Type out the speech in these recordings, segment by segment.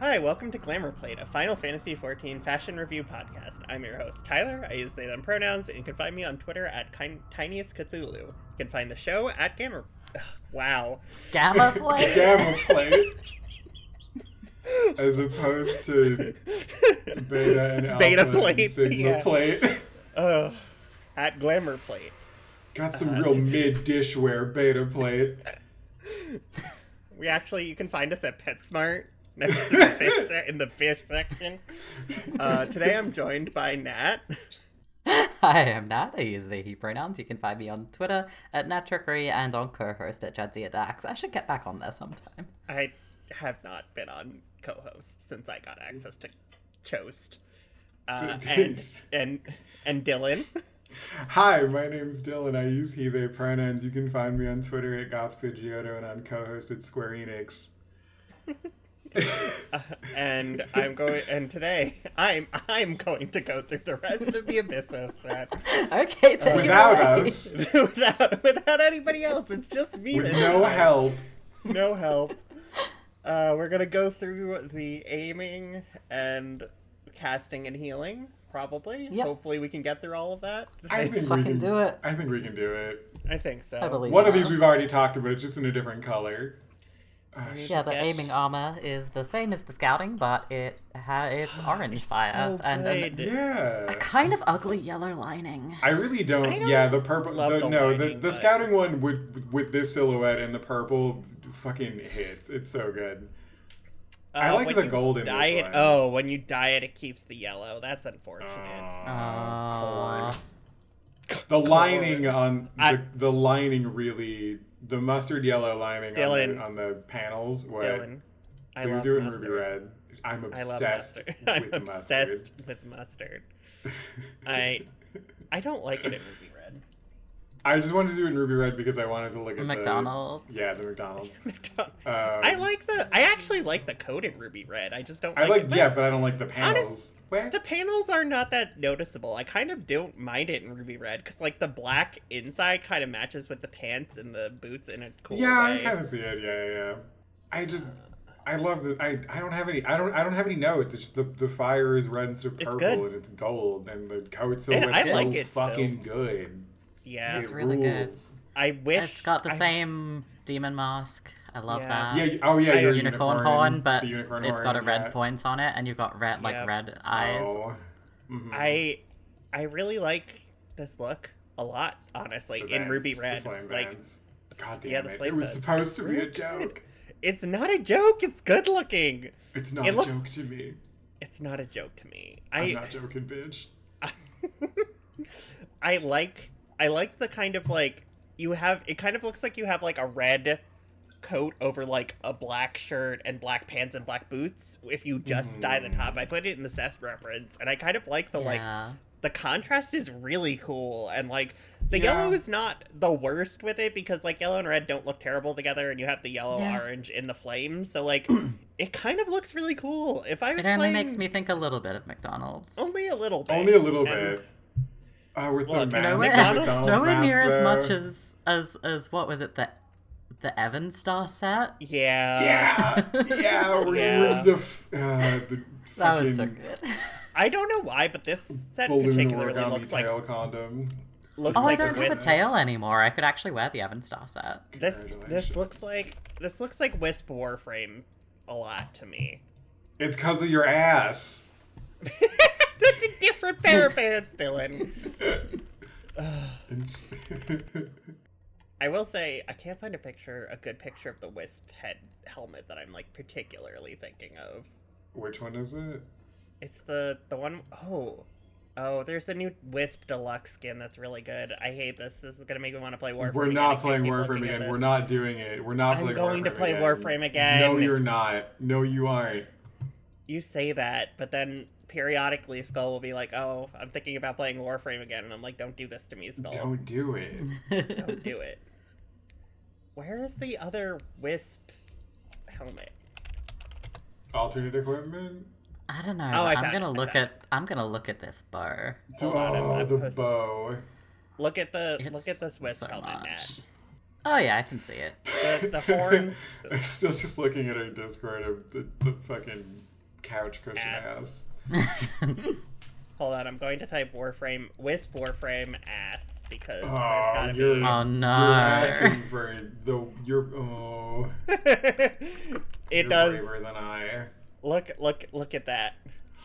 Hi, welcome to Glamour Plate, a Final Fantasy XIV fashion review podcast. I'm your host, Tyler. I use they them pronouns, and you can find me on Twitter at kin- Tiniest Cthulhu. You can find the show at Gamma. Ugh, wow. Gamma Plate? Gamma plate. As opposed to beta and alpha Beta and plate, sigma yeah. plate. Uh, at Glamour Plate. Got some Uh, real mid dishware beta plate. We actually, you can find us at PetSmart next to the fish se- in the fish section. Uh, today I'm joined by Nat. Hi, I am Nat. I use they, he pronouns. You can find me on Twitter at NatTrickery and on Cohost at Jadzia Dax. I should get back on there sometime. I have not been on Cohost since I got access to Choast. Uh, and, and and Dylan. Hi, my name's Dylan. I use he, they pronouns. You can find me on Twitter at GothPidgeotto and on Cohost at Square Enix. and I'm going and today I'm I'm going to go through the rest of the Abyssos set Okay, take Without it away. us, without without anybody else. It's just me with no time. help. No help. Uh, we're gonna go through the aiming and casting and healing, probably. Yep. Hopefully we can get through all of that. I Let's think we fucking can do it. I think we can do it. I think so. I believe One in of these we've already talked about, it's just in a different color. Ah, Yeah, the Yes. aiming armor is the same as the scouting, but it ha- it's orange It's fire so and an- good. yeah. kind of ugly yellow lining. I really don't. I don't yeah, the purple. The, the no, the, lining, the but- scouting one with with this silhouette and the purple fucking hits. It's so good. I Uh, like the you gold in this dye it- one. Oh, when you dye it, it keeps the yellow. That's unfortunate. Uh, the lining on the, I- the lining really the mustard yellow lining on the, on the panels. What? Dylan, I Please love do it in mustard. ruby red. I'm I love obsessed mustard. with I'm mustard. obsessed with mustard. I I don't like it in. I just wanted to do it in ruby red because I wanted to look at The McDonald's. The, yeah, the McDonald's. I Um, like the. I actually like the code in ruby red. I just don't. I like, like it. yeah, but I don't like the panels. Honest- Where? The panels are not that noticeable. I kind of don't mind it in ruby red because like the black inside kind of matches with the pants and the boots in a cool yeah, way. I kind of see it. Yeah, yeah, yeah. I just, I love that. I, I don't have any. I don't. I don't have any notes. It's just the the fire is red instead of purple, good. and it's gold, and the coat And silhouette's I so like it still. fucking good. Yeah, It's It really good. I wish It's got the I- same demon mask. I love Yeah. that. Yeah. Oh yeah. Your unicorn, horn, but unicorn it's got a red yeah. point on it, and you've got red, like Yep. red eyes. Oh. Mhm. I I really like this look a lot. Honestly, The in ruby red, The flame like vents. God damn yeah, the it! It was vents. supposed to It's be a really good. joke. it's not a joke. It's good looking. It's not It a looks- joke to me. It's not a joke to me. I'm not joking, bitch. I like I like the kind of like you have it kind of looks like you have like a red coat over like a black shirt and black pants and black boots if you just dye the top. Mm. I put it in the CES reference and I kind of like the like the contrast is really cool and like the Yeah. yellow is not the worst with it because like yellow and red don't look terrible together and you have the yellow Yeah. orange in the flames so like it kind of looks really cool if i was It only playing makes me think a little bit of McDonald's. only a little bit Only a little And bit. Oh, with Look, the nowhere, McDonald's- McDonald's nowhere mask, near as much as as as what was it the the Evan Star set? yeah Yeah, yeah, we're, Yeah. we're just a f- uh, the That was so good. i don't know why but this set balloon particularly origami looks like tail condom. looks Oh, I don't have a tail anymore. I could actually wear the Evan Star set. this this looks like this looks like wisp warframe a lot to me It's because of your ass. that's a different pair of pants dylan I will say I can't find a picture, a good picture of the Wisp head helmet that I'm like particularly thinking of. Which one is it? It's the the one oh oh there's a new Wisp deluxe skin that's really good. I hate this. This is gonna make me want to play Warframe. We're not can't playing Warframe again. We're not doing it. We're not I'm playing going to play again. Warframe again. No, you're not. No, you aren't. You say that, but then periodically Skull will be like, "Oh, I'm thinking about playing Warframe again," and I'm like, "Don't do this to me, Skull. Don't do it. Don't do it." Where is the other Wisp helmet? Alternate equipment. I don't know. Oh, I I'm found gonna it, I look found at I'm gonna look at this bow. Hold on, I'm- oh, I'm the post- bow. Look at the It's look at this Wisp so helmet, much. Nat. Oh yeah, I can see it. The, the horns. I'm still just looking at our Discord of the, the fucking couch cushion Ass. ass. Hold on, I'm going to type Warframe Wisp Warframe ass because there's gotta you're, be. Oh, no. You're asking for the you're oh it you're does. braver than I. Look, look, look at that.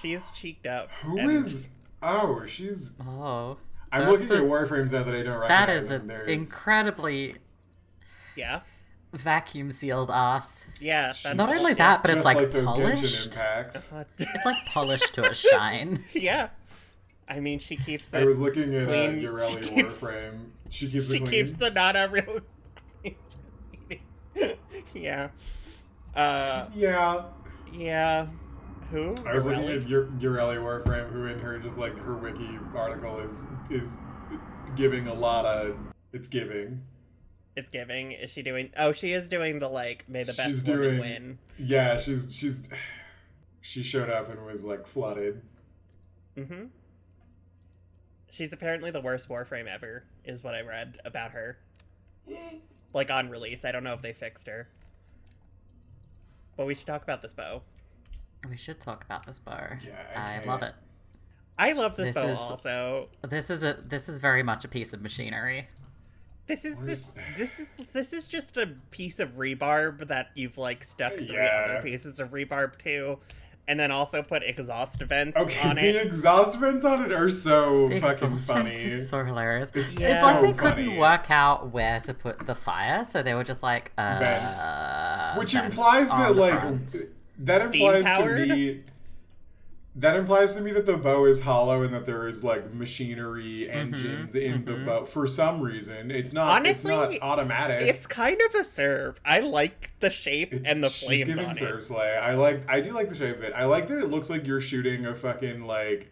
She's cheeked up. Who and- is? Oh, she's. oh. I'm looking a- at warframes now that I don't recognize. That is an incredibly Yeah, vacuum sealed ass. yeah. That's Not only that, but it's like, like polished. It's like polished to a shine. yeah. I mean, she keeps it. I was looking at uh, clean. Yareli She keeps- Warframe. She keeps she it clean. keeps the Nana real. yeah. Uh, Yeah, yeah. Who? I was looking Morelli? at Ur- Yareli Warframe, who in her just like her wiki article is is giving a lot of. It's giving. It's giving. Is she doing? Oh, she is doing the like. May the best She's woman doing- win. Yeah, she's she's. She showed up and was like flooded. Mm-hmm. She's apparently the worst Warframe ever, is what I read about her. Like on release. I don't know if they fixed her. But we should talk about this bow. We should talk about this bow. Yeah, I love it. I love this, This bow is- also. This is a this is very much a piece of machinery. This is What this is- this is this is just a piece of rebarb that you've like stuck three Yeah. other pieces of rebarb to, and then also put exhaust vents Okay, on it. the exhaust vents on it are so The fucking exhaust funny. vents is so hilarious. It's It's so like they funny. couldn't work out where to put the fire, so they were just like uh, Vents. Which vents implies on that like front. that Steam implies powered? to me that implies to me that the bow is hollow and that there is like machinery mm-hmm, engines in the mm-hmm. bow for some reason. It's not Honestly, it's not automatic. It's kind of a serve. I like the shape It's- and the she's flames giving on serve it. slay. I like I do like the shape of it. I like that it looks like you're shooting a fucking like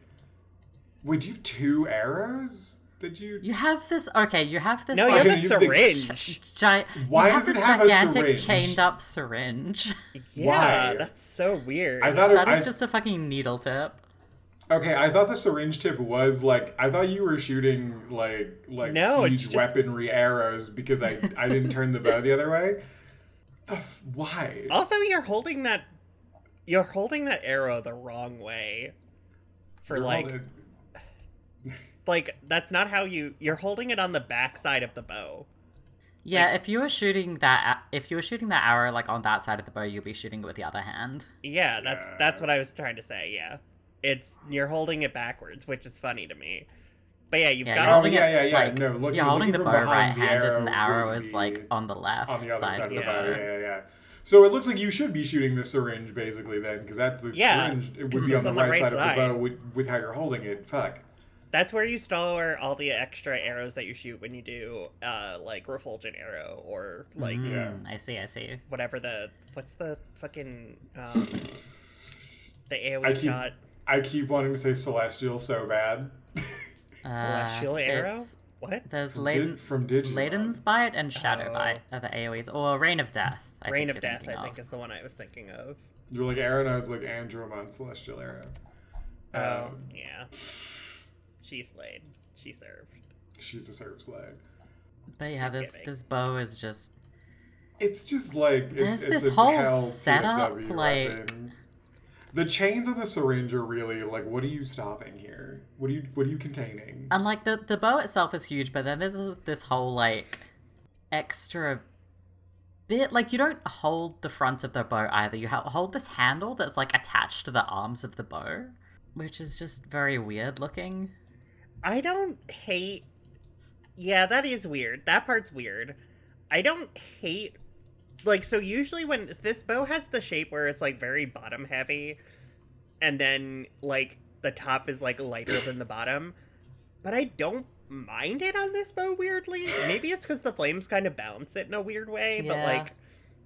would you have two arrows? Did you You have this okay. You have this. No, you like, have a you think- syringe. Gi- Why you have does this it have gigantic chained up syringe. Yeah, Why? that's so weird. I thought it, that is I- just a fucking needle tip. Okay, I thought the syringe tip was like I thought you were shooting like like No, siege just- weaponry arrows because I I didn't turn the bow the other way. The f- Why? Also, you're holding that you're holding that arrow the wrong way. For You're like holding- like that's not how you you're holding it on the back side of the bow. Yeah, if you were shooting that, if you were shooting that arrow like on that side of the bow, you'll be shooting it with the other hand. Yeah, that's Yeah. that's what I was trying to say. Yeah, it's you're holding it backwards, which is funny to me. But yeah, you've Yeah, got you're to holding yeah, it, yeah, yeah. Like, No, looking- you're holding looking the bow right-handed, and the arrow is like on the left on the other side, of the Yeah. bow. Yeah, yeah, yeah. So it looks like you should be shooting the syringe basically then, because that's the Yeah, syringe. It 'cause would be on the, on the right, right side, side. of the bow with, with how you're holding it. Fuck. That's where you store all the extra arrows that you shoot when you do uh like refulgent arrow or like Mm, Yeah. I see, I see. whatever the what's the fucking um the AoE I keep- shot I keep wanting to say celestial so bad. celestial Uh, arrow. What? There's From Laden, from Digimon. Laden's Bite and Shadow Oh. Bite are the AoEs, or Rain of Death. I Rain think of Death, thinking I think, is the one I was thinking of. You're like Aaron. I was like Andromon Celestial Arrow. Oh, Um, yeah. She slayed. She served. she's a serve slag. But yeah, She's this giving. this bow is just It's just like it's, There's it's this a whole hell setup, PSW like- weapon. the chains of the syringe are really like what are you stopping here? What are you what are you containing? and like the the bow itself is huge, but then there's this- this whole like extra bit like you don't hold the front of the bow either. You hold this handle that's like attached to the arms of the bow, which is just very weird looking. I don't hate. Yeah, that is weird. That part's weird. I don't hate. Like, so usually when this bow has the shape where it's like very bottom heavy, and then like the top is like lighter than the bottom, but I don't mind it on this bow weirdly. Maybe it's because the flames kind of balance it in a weird way, but like.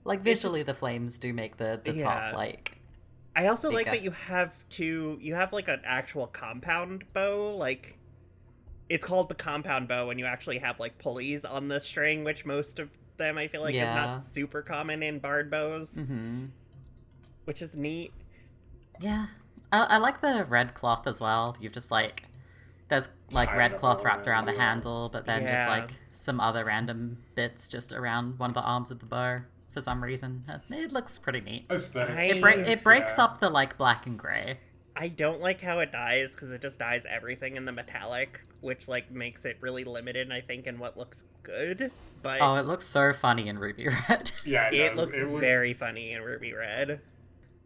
Like visually, just- the flames do make the the Yeah. top like I also like that you have two. You have like an actual compound bow. Like, it's called the compound bow, and you actually have like pulleys on the string, which most of them I feel like is not super common in bard bows, hmm which is neat. Yeah, I, I like the red cloth as well. You've just like there's like Tied red cloth wrapped around the handle, but then just like some other random bits just around one of the arms of the bow for some reason. It looks pretty neat. It, break it breaks yeah. up the like black and gray. I don't like how it dies because it just dyes everything in the metallic, which like makes it really limited. I think in what looks good, but Oh, it looks so funny in ruby red. Yeah, it, it looks It very funny in ruby red.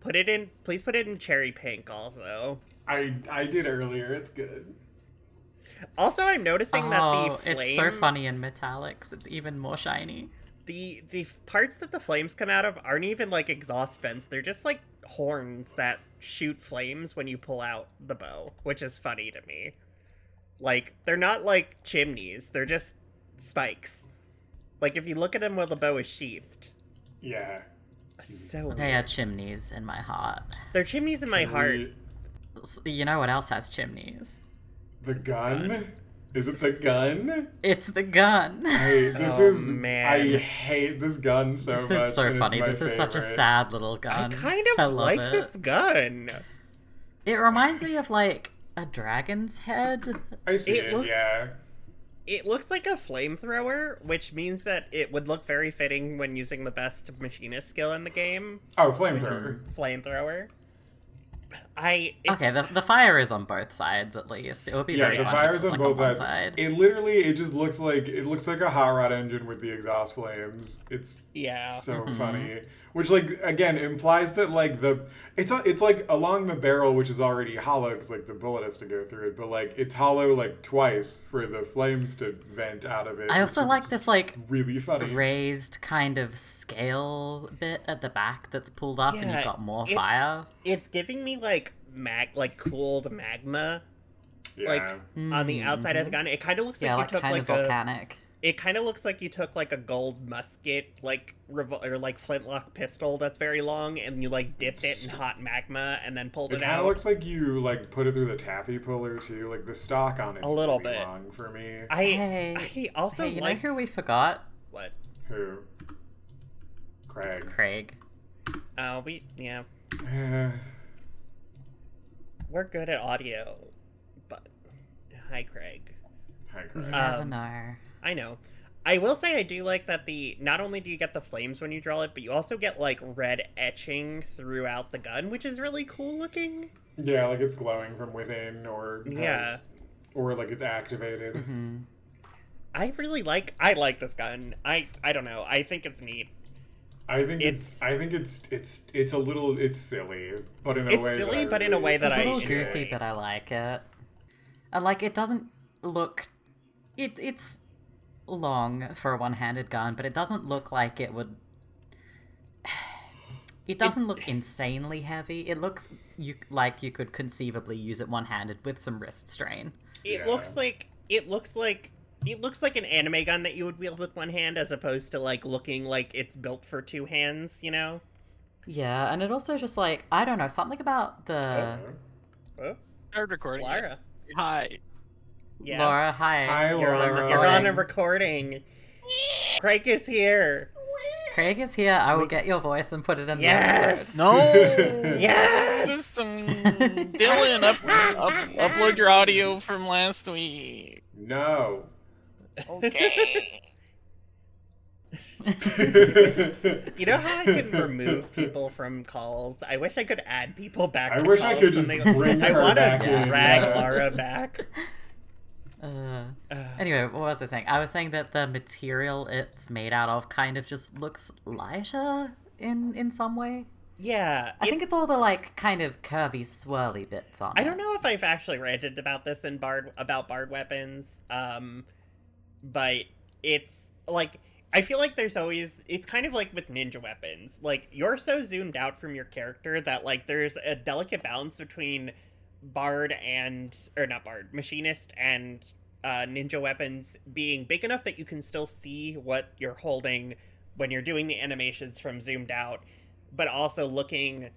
Put it in, please. Put it in cherry pink also. I I did earlier. It's good. Also, I'm noticing that oh, the flame, it's so funny in metallics. It's even more shiny. The the parts that the flames come out of aren't even like exhaust vents. They're just like horns that shoot flames when you pull out the bow, which is funny to me. Like they're not like chimneys; they're just spikes. Like if you look at them while the bow is sheathed. Yeah. So They are chimneys in my heart. they're chimneys in my heart. The, S- You know what else has chimneys? the gun? Is it the gun? It's the gun. Hey, this Oh, is man. I hate this gun so This much. is so funny. my This is such a sad little gun. I kind of I like it. this gun. It reminds me of like a dragon's head. I see It it. looks- Yeah. It looks like a flamethrower, which means that it would look very fitting when using the best machinist skill in the game, Oh, flamethrower. flamethrower. I it's, Okay, the, the fire is on both sides at least. It would be Yeah, very the funny if fire's on like both one sides. side. It literally, it just looks like it looks like a hot rod engine with the exhaust flames. It's yeah. so Mm-hmm. funny, which like again implies that like the it's a, it's like along the barrel, which is already hollow because like the bullet has to go through it, but like it's hollow like twice for the flames to vent out of it. I also like this like really funny. raised kind of scale bit at the back that's pulled up and you've got more it- fire. It's giving me like mag like cooled magma yeah. like on the outside of the gun. It kind of looks like Mm-hmm. You like took kind like of a volcanic. It kind of looks like you took like a gold musket like revol- or like flintlock pistol that's very long and you like dipped it in hot magma and then pulled It it, kind out. of looks like you like put it through the taffy puller too. Like the stock on it. A little bit. long for me. I Hey, I also hey, you like know who we forgot? what? Who? Craig. Craig. Oh, we yeah. We're good at audio, but hi, Craig. Hi, You Craig. never Um, know. I know. I will say I do like that the not only do you get the flames when you draw it, but you also get like red etching throughout the gun, which is really cool looking. yeah, like it's glowing from within, or has- Yeah. or like it's activated. Mm-hmm. I really like I like this gun. I I don't know. I think it's neat. I think it's, It's- I think it's it's it's a little it's silly, but in a It's way that silly, I but in a really- way It's a that I little enjoy. goofy, but I like it. And like, it doesn't look. It it's long for a one-handed gun, but it doesn't look like it would. It doesn't look insanely heavy. It looks you like you could conceivably use it one-handed with some wrist strain. It Yeah. looks like it looks like it looks like an anime gun that you would wield with one hand as opposed to like looking like it's built for two hands, you know? Yeah, and it also just like I don't know something about the Uh-huh. Oh, Started recording. it. Lara. Hi. Yeah. Laura. Hi, Hi, You're on, Laura. you're on a recording. Craig is here. Craig is here. I will get your voice and put it in the Yes. episode. No. Yes. System. Dylan, up, up, upload your audio from last week. No. Okay. You know how I can remove people from calls? I wish I could add people back. I to wish I could when just they- bring I her want to back in, drag yeah. Laura back. Uh, Uh, Anyway, what was I saying? I was saying that the material it's made out of kind of just looks lighter in in some way. yeah, I it- think it's all the like kind of curvy, swirly bits on. I it. don't know if I've actually ranted about this in Bard about Bard weapons, um, but it's like I feel like there's always it's kind of like with ninja weapons. Like you're so zoomed out from your character that like there's a delicate balance between Bard and or not Bard, machinist and uh, ninja weapons being big enough that you can still see what you're holding when you're doing the animations from zoomed out, but also looking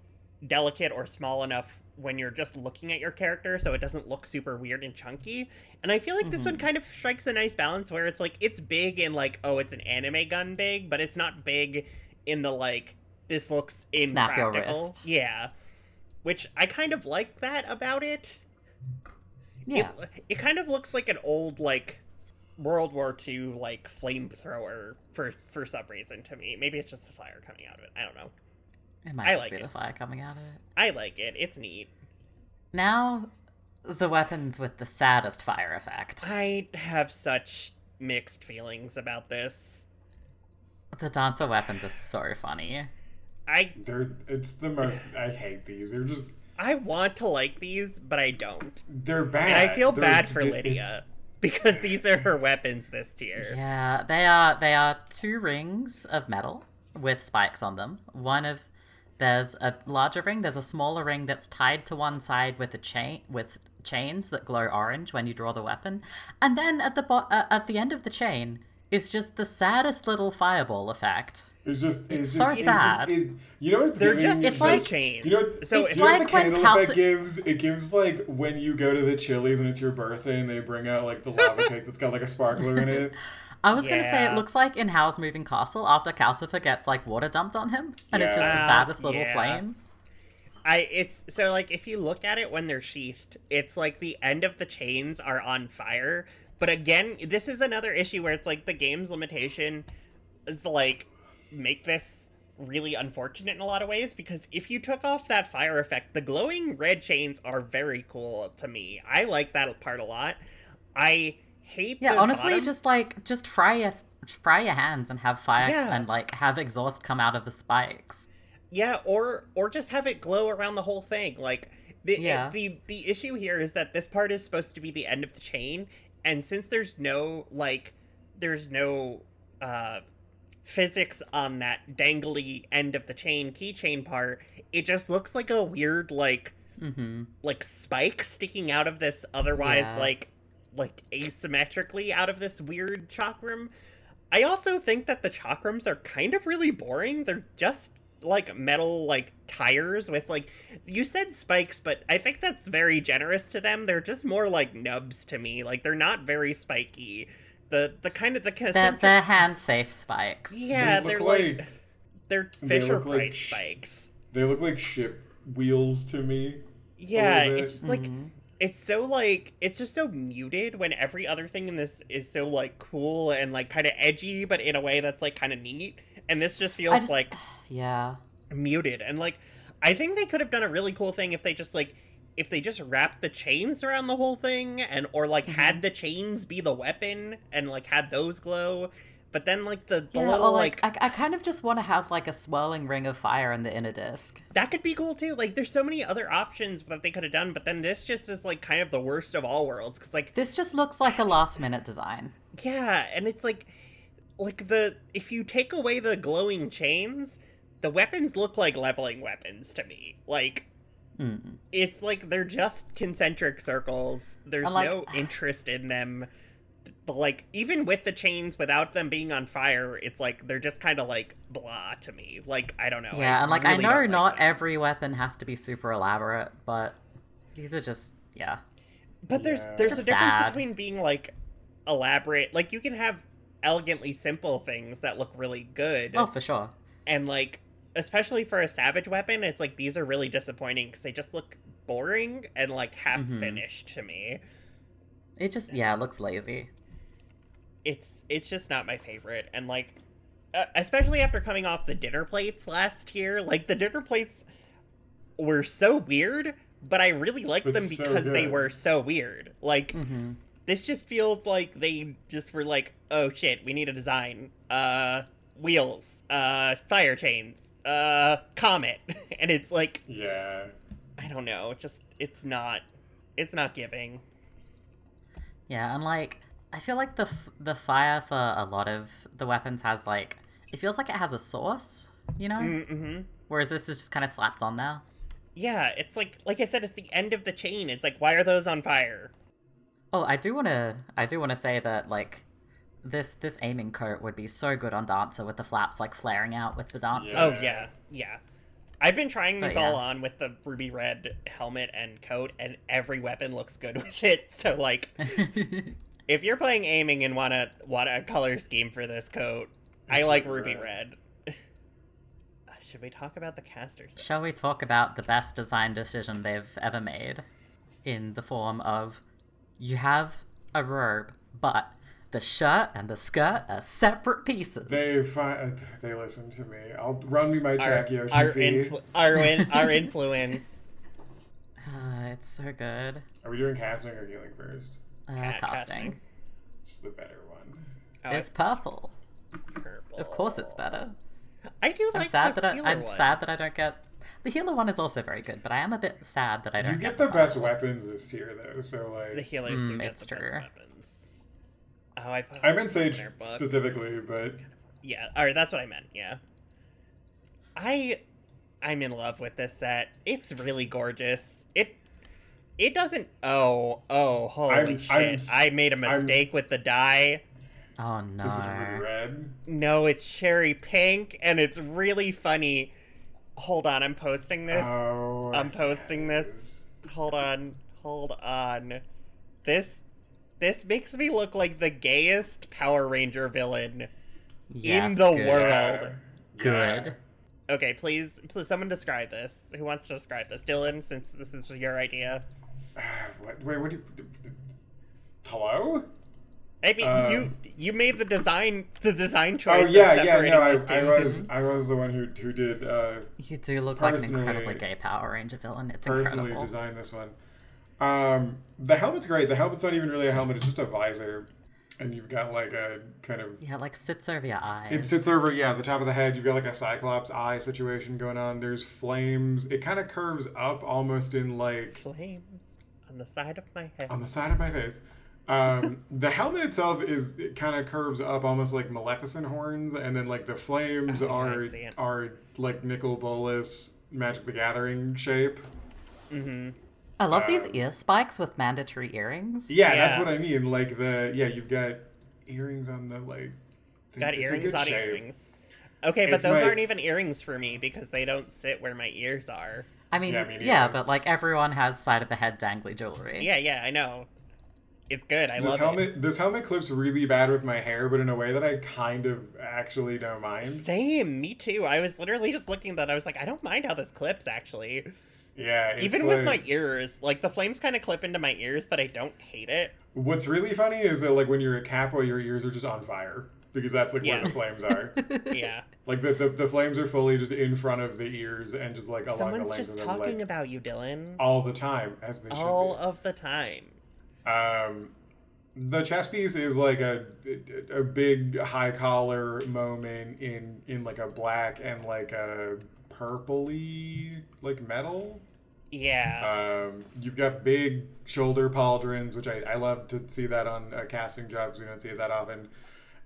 delicate or small enough when you're just looking at your character so it doesn't look super weird and chunky. And I feel like this one kind of strikes a nice balance where it's like it's big and like oh it's an anime gun big, but it's not big in the like this looks Snap your impractical. wrist. Yeah. Which I kind of like that about it. Yeah, It, it kind of looks like an old like World War II like flamethrower for for some reason to me. Maybe it's just the fire coming out of it. I don't know. It might I just like be it. the fire coming out of it. I like it. It's neat. Now, the weapons with the saddest fire effect. I have such mixed feelings about this. The dancer weapons are so funny. I They're it's the most. I hate these. They're just I want to like these, but I don't. they're bad. And I feel They're- bad for it- Lydia because these are her weapons this tier. Yeah, they are they are two rings of metal with spikes on them. One of there's a larger ring, there's a smaller ring that's tied to one side with a chain with chains that glow orange when you draw the weapon. And then at the bo- uh, at the end of the chain is just the saddest little fireball effect. It's just it's, so just, sad. It's just, it's, you know what it's They're giving just me? It's like- chains. You know what- so it's if You know what like the when candle Calci- effect gives? It gives like when you go to the Chili's and it's your birthday and they bring out like the lava cake that's got like a sparkler in it. I was gonna say it looks like in Howl's Moving Castle after Calcifer gets like water dumped on him, and it's just the saddest little Yeah. flame. I it's so like if you look at it when they're sheathed, it's like the end of the chains are on fire. But again, this is another issue where it's like the game's limitation is like make this really unfortunate in a lot of ways because if you took off that fire effect, the glowing red chains are very cool to me. I like that part a lot. I hate Yeah, honestly, bottom- just like just fry your fry your hands and have fire Yeah. and like have exhaust come out of the spikes. Yeah, or or just have it glow around the whole thing. Like the Yeah. the the issue here is that this part is supposed to be the end of the chain, and since there's no like there's no uh physics on that dangly end of the chain keychain part, it just looks like a weird like Mm-hmm. like spike sticking out of this otherwise Yeah. like like asymmetrically out of this weird chakram. I also think that the chakrams are kind of really boring. They're just like metal like tires with like you said spikes, but I think that's very generous to them. They're just more like nubs to me. Like they're not very spiky. The the kind of the They're, concentric they're hand safe spikes. Yeah, They they're like, like- they're they Fisher look like Price sh- spikes. They look like ship wheels to me. Yeah, it's just like mm-hmm. it's so like it's just so muted when every other thing in this is so like cool and like kind of edgy, but in a way that's like kind of neat. And this just feels just- like Yeah. muted. And like I think they could have done a really cool thing if they just like if they just wrapped the chains around the whole thing and or like Mm-hmm. had the chains be the weapon and like had those glow. But then like the, the Yeah, little like, like I, I kind of just want to have like a swirling ring of fire in the inner disc. That could be cool too. Like, there's so many other options that they could have done, but then this just is like kind of the worst of all worlds. Because like, This just looks like a last minute design. yeah, and it's like, like the if you take away the glowing chains, the weapons look like leveling weapons to me. Like, Mm. it's like they're just concentric circles. There's like- no interest in them. Like, even with the chains, without them being on fire, it's like they're just kind of like blah to me. Like, I don't know. Yeah, and like really I know don't like not them. every weapon has to be super elaborate, but these are just yeah. But there's there's Just a difference sad. between being like elaborate, like you can have elegantly simple things that look really good, Oh, for sure. and like especially for a savage weapon, it's like these are really disappointing because they just look boring and like half Mhm. finished to me. It just yeah, it looks lazy. It's it's just not my favorite, and like uh, especially after coming off the dinner plates last year, like the dinner plates were so weird. But I really liked But them so because they were so weird. Like hmm this just feels like they just were like, oh shit, we need a design. Uh, wheels, uh, fire chains, uh, comet, and it's like, Yeah. I don't know, it just it's not, it's not giving. Yeah, and like I feel like the f- the fire for a lot of the weapons has like it feels like it has a source, you know, Mm-hmm. whereas this is just kind of slapped on there. Yeah, it's like, like I said, it's the end of the chain. It's like, why are those on fire? Oh, I do want to I do want to say that like this this aiming coat would be so good on Dancer with the flaps like flaring out with the Dancer. Oh Yeah. yeah, yeah. I've been trying But these all on with the ruby red helmet and coat, and every weapon looks good with it. So like, if you're playing aiming and want to want a color scheme for this coat, I like ruby ruby red. Uh, Should we talk about the casters? Shall we talk about the best design decision they've ever made in the form of you have a robe, but The shirt and the skirt are separate pieces. They fi- they listen to me. I'll run me my Our, check, Yoshi our, P. influ- our, in- our influence. Uh, it's so good. Are we doing casting or healing first? Uh, Cat casting. casting. It's the better one. Oh, It's purple. purple. Of course, it's better. I do like I'm sad the that I, I'm one. sad that I don't get. The healer one is also very good, but I am a bit sad that I don't You get get the best weapons this tier though, so like The like healers do Mm, get it's the best weapons. Oh, I put I meant in Sage specifically, but Yeah, or that's what I meant. Yeah, I, I'm in love with this set. It's really gorgeous. It, it doesn't. Oh, oh, holy I'm- shit! I'm i s- made a mistake with the dye. Oh no. this is ruby red. No, it's cherry pink, and it's really funny. Hold on, I'm posting this. Oh, I'm posting this. Hold on, hold on. This, this makes me look like the gayest Power Ranger villain. Yes, the good. world. Good. Okay, please, please, someone describe this. Who wants to describe this? Dylan, since this is your idea. What, wait, what do you? Hello? I mean, Uh, you you made the design the design choice. Oh choice. yeah, of yeah. separating No, I. I was I was the one who who did uh, You do look like an incredibly gay Power Ranger villain. It's personally incredible. designed this one. Um, the helmet's great. The helmet's not even really a helmet; it's just a visor, and you've got like a kind of Yeah, like sits over your eyes. It sits over, yeah, the top of the head. You've got like a Cyclops eye situation going on. There's flames. It kind of curves up almost in like flames on the side of my head. on the side of my face. Um, the helmet itself is it kind of curves up almost like Maleficent horns, and then like the flames Oh, are are like Nicol Bolas Magic the Gathering shape. Mm-hmm. I love these ear spikes with mandatory earrings. Yeah, that's what I mean. Like the yeah, you've got earrings on the like. thing. Got It's a earrings good on shape. earrings. Okay, but It's those my- aren't even earrings for me because they don't sit where my ears are. I mean, Yeah, me yeah, but like everyone has side of the head dangly jewelry. Yeah, yeah, I know. It's good. I This love helmet, this helmet clips really bad with my hair, but in a way that I kind of actually don't mind. Same, me too. I was literally just looking at that. I was like, I don't mind how this clips actually. Yeah, it's Even with my ears, like the flames kind of clip into my ears, but I don't hate it. What's really funny is that like when you're a capo, your ears are just on fire because that's like Yeah. where the flames are. Yeah. like the, the the flames are fully just in front of the ears and just like along Someone's the length just of them, talking like, about you, Dylan. all the time as they All should of the time. Um, the chest piece is like a a big high collar moment in in like a black and like a purpley like metal. Yeah. Um, you've got big shoulder pauldrons, which I, I love to see that on uh, casting jobs. We don't see it that often.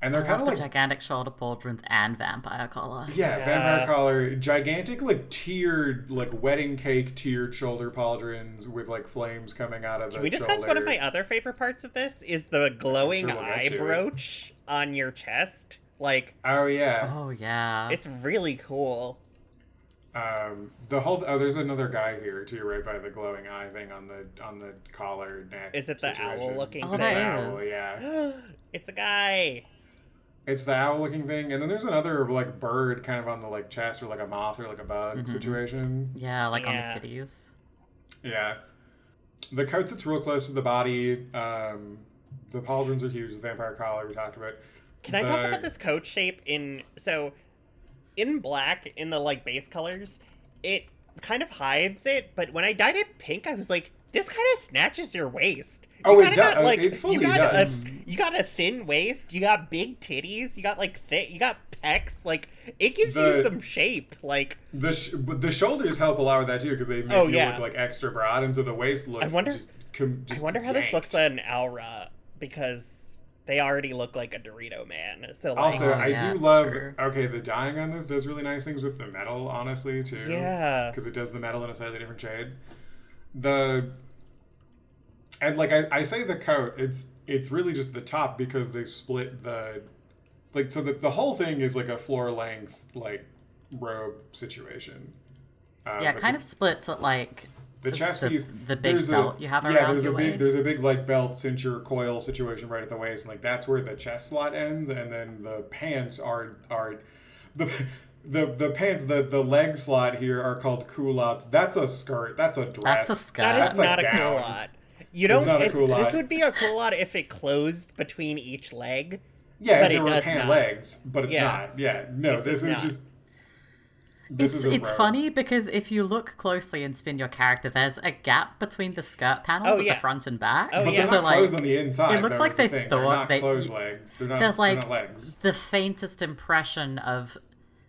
And they're kind of the like, gigantic shoulder pauldrons and vampire collar. yeah, Yeah. vampire collar, gigantic, like tiered, like wedding cake tiered shoulder pauldrons with like flames coming out of Can the we discuss one of my other favorite parts of this? Is the glowing Sure, we'll eye get to it. brooch on your chest. Like, Oh, yeah. Oh yeah. it's really cool. Um, the whole, oh, there's another guy here too, right by the glowing eye thing on the on the collar neck. Is it the situation. owl-looking Oh, It's the owl, yeah. it's a guy. It's the owl looking thing, and then there's another like bird kind of on the like chest or like a moth or like a bug Mhm. situation. yeah, like Yeah. on the titties. Yeah. The coat sits real close to the body. Um, the pauldrons are huge. The vampire collar we talked about. Can I talk about this coat shape in so in black in the like base colors, it kind of hides it, but when I dyed it pink, I was like, this kind of snatches your waist. You Oh, it does. Got, like, It fully you got does. A, you got a thin waist. You got big titties. You got like thick. You got pecs. Like it gives you some shape. Like The sh- the shoulders help a lot with that too because they make Oh, you yeah. look like extra broad, and so the waist looks. I wonder- Just, com- I wonder how this looks on Au Ra because they already look like a Dorito man. So like, Also, I yeah, do love. true. Okay, the dyeing on this does really nice things with the metal, honestly, too. yeah, because it does the metal in a slightly different shade. The and like I, I say the coat, it's it's really just the top because they split the like so the, the whole thing is like a floor length like robe situation. Uh, yeah, kind the, of splits at like the chest the- piece. the big there's belt a, you have around yeah, there's your a big there's a big like belt cincher coil situation right at the waist, and like that's where the chest slot ends, and then the pants are are the. The, the pants the, the leg slot here are called culottes. That's a skirt. That's a dress. That's a skirt. that is That's not a gown. culotte. You don't. not a it's- culotte. this would be a culotte if it closed between each leg. Yeah, But if it there were does hand not. legs, but it's Yeah. not. Yeah, no, This this is is just. This it's is it's robe. funny because if you look closely and spin your character, there's a gap between the skirt panels Oh, at yeah. the front and back. Oh, But yeah. they're So not like on the inside. it looks though, like is the they thing. They're thought not they- closed legs. They're not, there's they're like not legs. the faintest impression of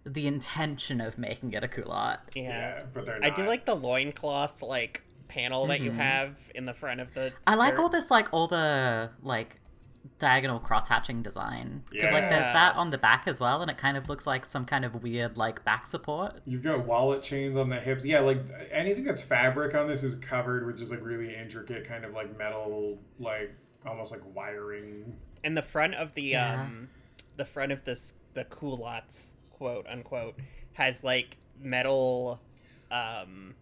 the intention of making it a culotte. Yeah. Yeah, but they're not. I do like the loincloth like panel that you have in the front of the. Mm-hmm. I like all this like all the like diagonal cross hatching design because like there's that on the back as well, and it kind of looks like some kind of weird like back support. You've got wallet chains on the hips. Yeah, like anything that's fabric on this is covered with just like really intricate kind of like metal, like almost like wiring. and the front of the Yeah. um the front of this the culottes quote unquote has like metal um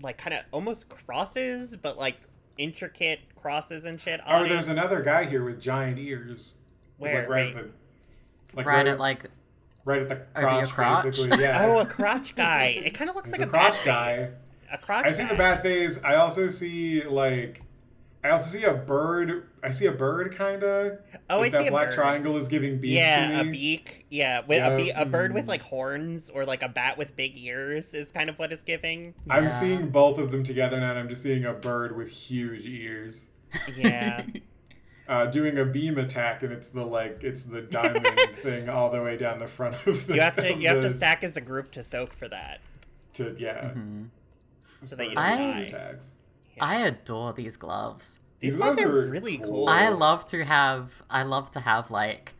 like kind of almost crosses but like intricate crosses and shit oh, on Oh, it. there's another guy here with giant ears. Where? Like right Wait. at the. Like right at like right at the crotch, crotch? basically. Yeah. oh a crotch guy it kind of looks There's like a a, bat crotch guy. face. a crotch I see guy. the bat phase. I also see like, I also see a bird. I see a bird, kinda. Oh, like I that see a black bird. triangle is giving beaks yeah to a beak yeah with Yeah. a, be- a bird with Mm. like horns or like a bat with big ears is kind of what it's giving I'm seeing both of them together now, and I'm just seeing a bird with huge ears. yeah Uh, doing a beam attack, and it's the like it's the diamond thing all the way down the front of the. you have to of you have to stack as a group to soak for that to yeah. So that you Birds don't with die. attacks. I adore these gloves. These These gloves gloves are are really cool. cool. I love to have I love to have like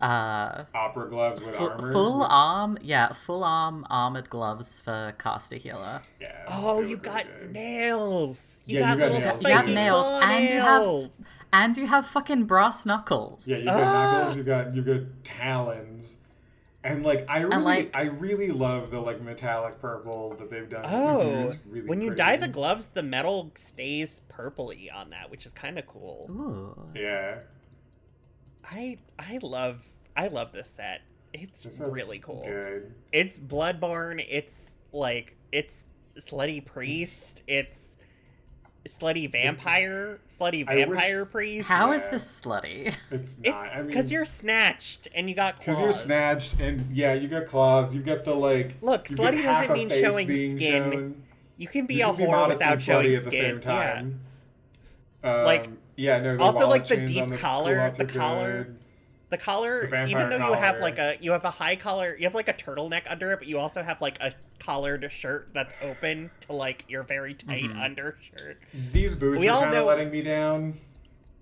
uh Opera gloves with fu- armor. full arm yeah full arm armored gloves for caster healer. Yeah. Oh, you got good. nails. You Yeah, got you got little nails. spiky you have nails claw and you have nails. s- and you have fucking brass knuckles. Yeah, you got Ah. knuckles. You got you got talons, and like I really like- I really love the like metallic purple that they've done. Oh, It's really when you pretty. dye the gloves, the metal stays purpley on that, which is kind of cool. Ooh. yeah, I I love I love this set. It's this really cool. Good. It's Bloodborne. It's like it's slutty priest. It's slutty vampire. Slutty I wish- vampire priest. How is Yeah. this slutty? It's It's not. I mean, because you're snatched and you got claws. because you're snatched, and yeah, you got claws. You got the like. Look, you slutty doesn't mean showing skin. shown. You can be You a can be whore modest without showing slutty at the skin. same time. Yeah. Um, Like, yeah, no. The also, like, the deep the collar- the collar- good. The collar, The even though you have like a you have a high collar, you have like a turtleneck under it, but you also have like a collared shirt that's open to like your very tight Mm-hmm. undershirt. These boots We are all kind of letting me down.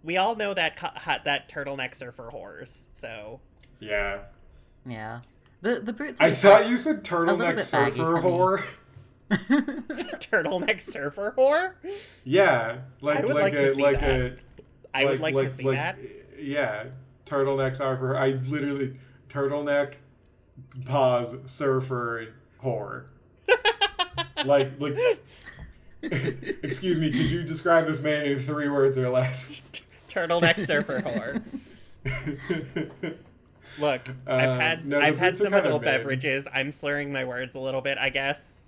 We all know that co- that turtlenecks are for whores, so Yeah. Yeah. The the boots I thought you said little turtleneck bit baggy surfer for me. whore. turtleneck surfer whore. Yeah, like I would like like a to see like that. a. I would like, to see that. Yeah, turtlenecks are for. I literally turtleneck, pause surfer whore. like like. Excuse me. Could you describe this man in three words or less? Turtleneck surfer whore. Look, I've Uh, had no, I've had some kinda adult beverages. I'm slurring my words a little bit, I guess.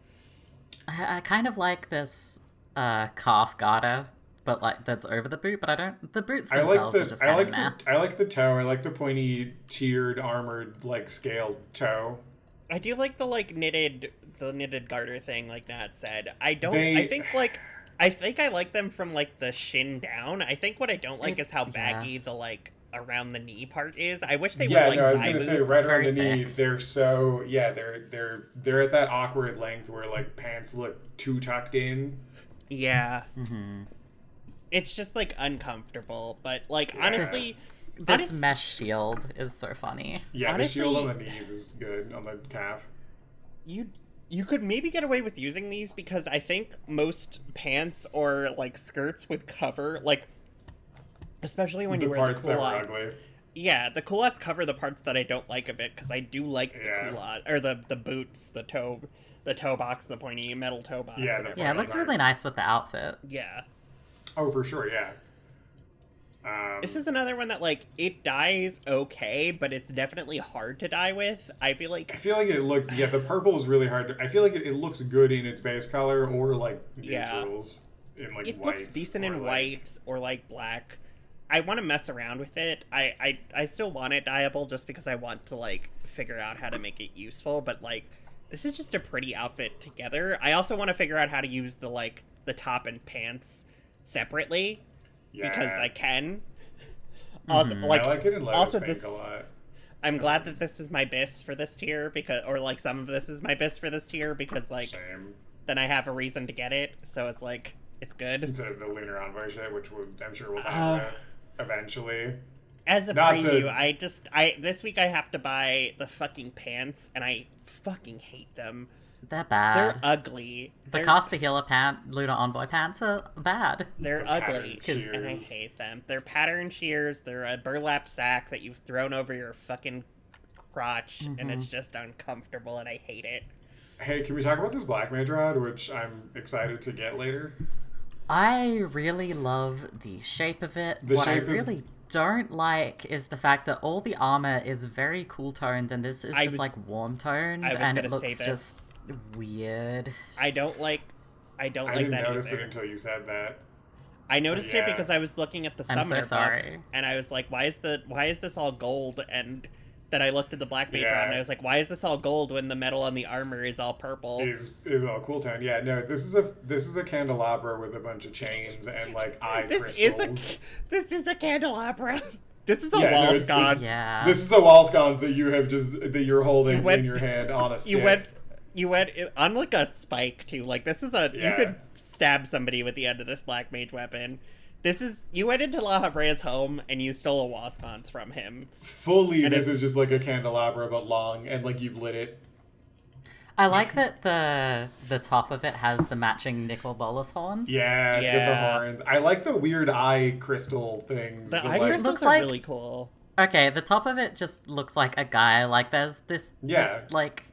I, I kind of like this uh calf garter, but like that's over the boot. But I don't. The boots I like themselves are the just I kind like of meh. the I like the toe. I like the pointy, tiered, armored, like scaled toe. I do like the like knitted the knitted garter thing, like Nat said. I don't. They- I think like I think I like them from like the shin down. I think what I don't like It- is how yeah. baggy the like around the knee part is. I wish they yeah, were like no, I was gonna say right around very the knee, they're so yeah, they're they're they're at that awkward length where like pants look too tucked in. Yeah, hmm it's just like uncomfortable. But like Yeah. honestly, This honest- mesh shield is so funny. Yeah, the shield on the knees is good on the calf. you you could maybe get away with using these because I think most pants or like skirts would cover like especially when the you wear parts the that were culottes. ugly. Yeah, the culottes cover the parts that I don't like a bit because I do like the Yeah. culotte or the the boots, the toe, the toe box, the pointy metal toe box. Yeah, and the- everything. Yeah, it looks really nice with the outfit. Yeah, Oh, for sure, yeah. Um, this is another one that like it dies okay, but it's definitely hard to die with. I feel like I feel like it looks yeah. The purple is really hard. To, I feel like it, it looks good in its base color or like Yeah. neutrals. in like it white. looks decent in like- white or like black. I want to mess around with it. I, I I still want it dyeable just because I want to like figure out how to make it useful. But like, this is just a pretty outfit together. I also want to figure out how to use the like the top and pants separately because I can. Also, like, I like it in Lotus also this, a lot. I'm glad that this is my bis for this tier because, or like some of this is my bis for this tier because like Same. then I have a reason to get it. So it's like it's good. Instead of the Lunar Envoy shit, which we'll, I'm sure we'll talk Uh, about eventually. As a Not to- preview, I just I this week I have to buy the fucking pants and I fucking hate them. They're bad. They're ugly. the They're, Caster Healer pant, Lunar Envoy pants are bad. they're The ugly and I hate them. They're pattern shears. They're a burlap sack that you've thrown over your fucking crotch and Mm-hmm. it's just uncomfortable and I hate it. Hey, can we talk about this Black Mage rod, which I'm excited to get later? I really love the shape of it. The what I shape is- really don't like is the fact that all the armor is very cool toned and this is I just was- like warm toned and it gonna looks this. just weird. I don't like I don't I like didn't that notice either. it until you said that. I noticed it because I was looking at the I'm so book, sorry. and I was like, "Why is the why is this all gold?" And then I looked at the black mage Yeah. and I was like, "Why is this all gold when the metal on the armor is all purple?" Is is all cool tone? Yeah, no, this is a this is a candelabra with a bunch of chains and like eye this crystals. is a this is a candelabra. This is a Yeah, wall it's- sconce. Yeah. This is a wall sconce that you have just that you're holding You went- in your hand on a stick. You went you went on like a spike too. Like this is a Yeah. you could stab somebody with the end of this black mage weapon. This is you went into Lahabrea's home and you stole a wall sconce from him. fully. and This is just like a candelabra but long, and like you've lit it. I like that the the top of it has the matching Nicol Bolas horns. Yeah, it's the Yeah. horns. I like the weird eye crystal things. The the, eye like- crystals looks are like- really cool. Okay, the top of it just looks like a guy. Like there's this, Yeah. this like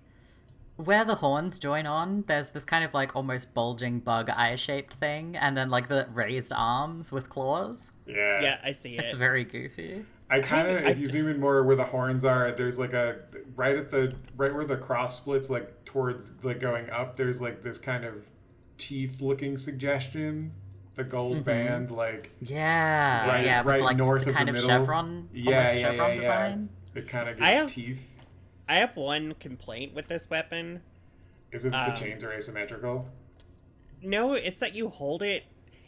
where the horns join on. There's this kind of like almost bulging bug eye shaped thing, and then like the raised arms with claws. Yeah. Yeah, I see it. It's very goofy. I kind of, if you zoom in more where the horns are, there's like a right at the right where the cross splits, like towards like going up. There's like this kind of teeth-looking suggestion. The gold mm-hmm. band, like Yeah, right, yeah, with right like north the of kind the of middle. chevron, yeah, almost yeah, chevron yeah, design. It kind of I gives have- teeth. I have one complaint with this weapon. Is it that the um, chains are asymmetrical? No, it's that you hold it.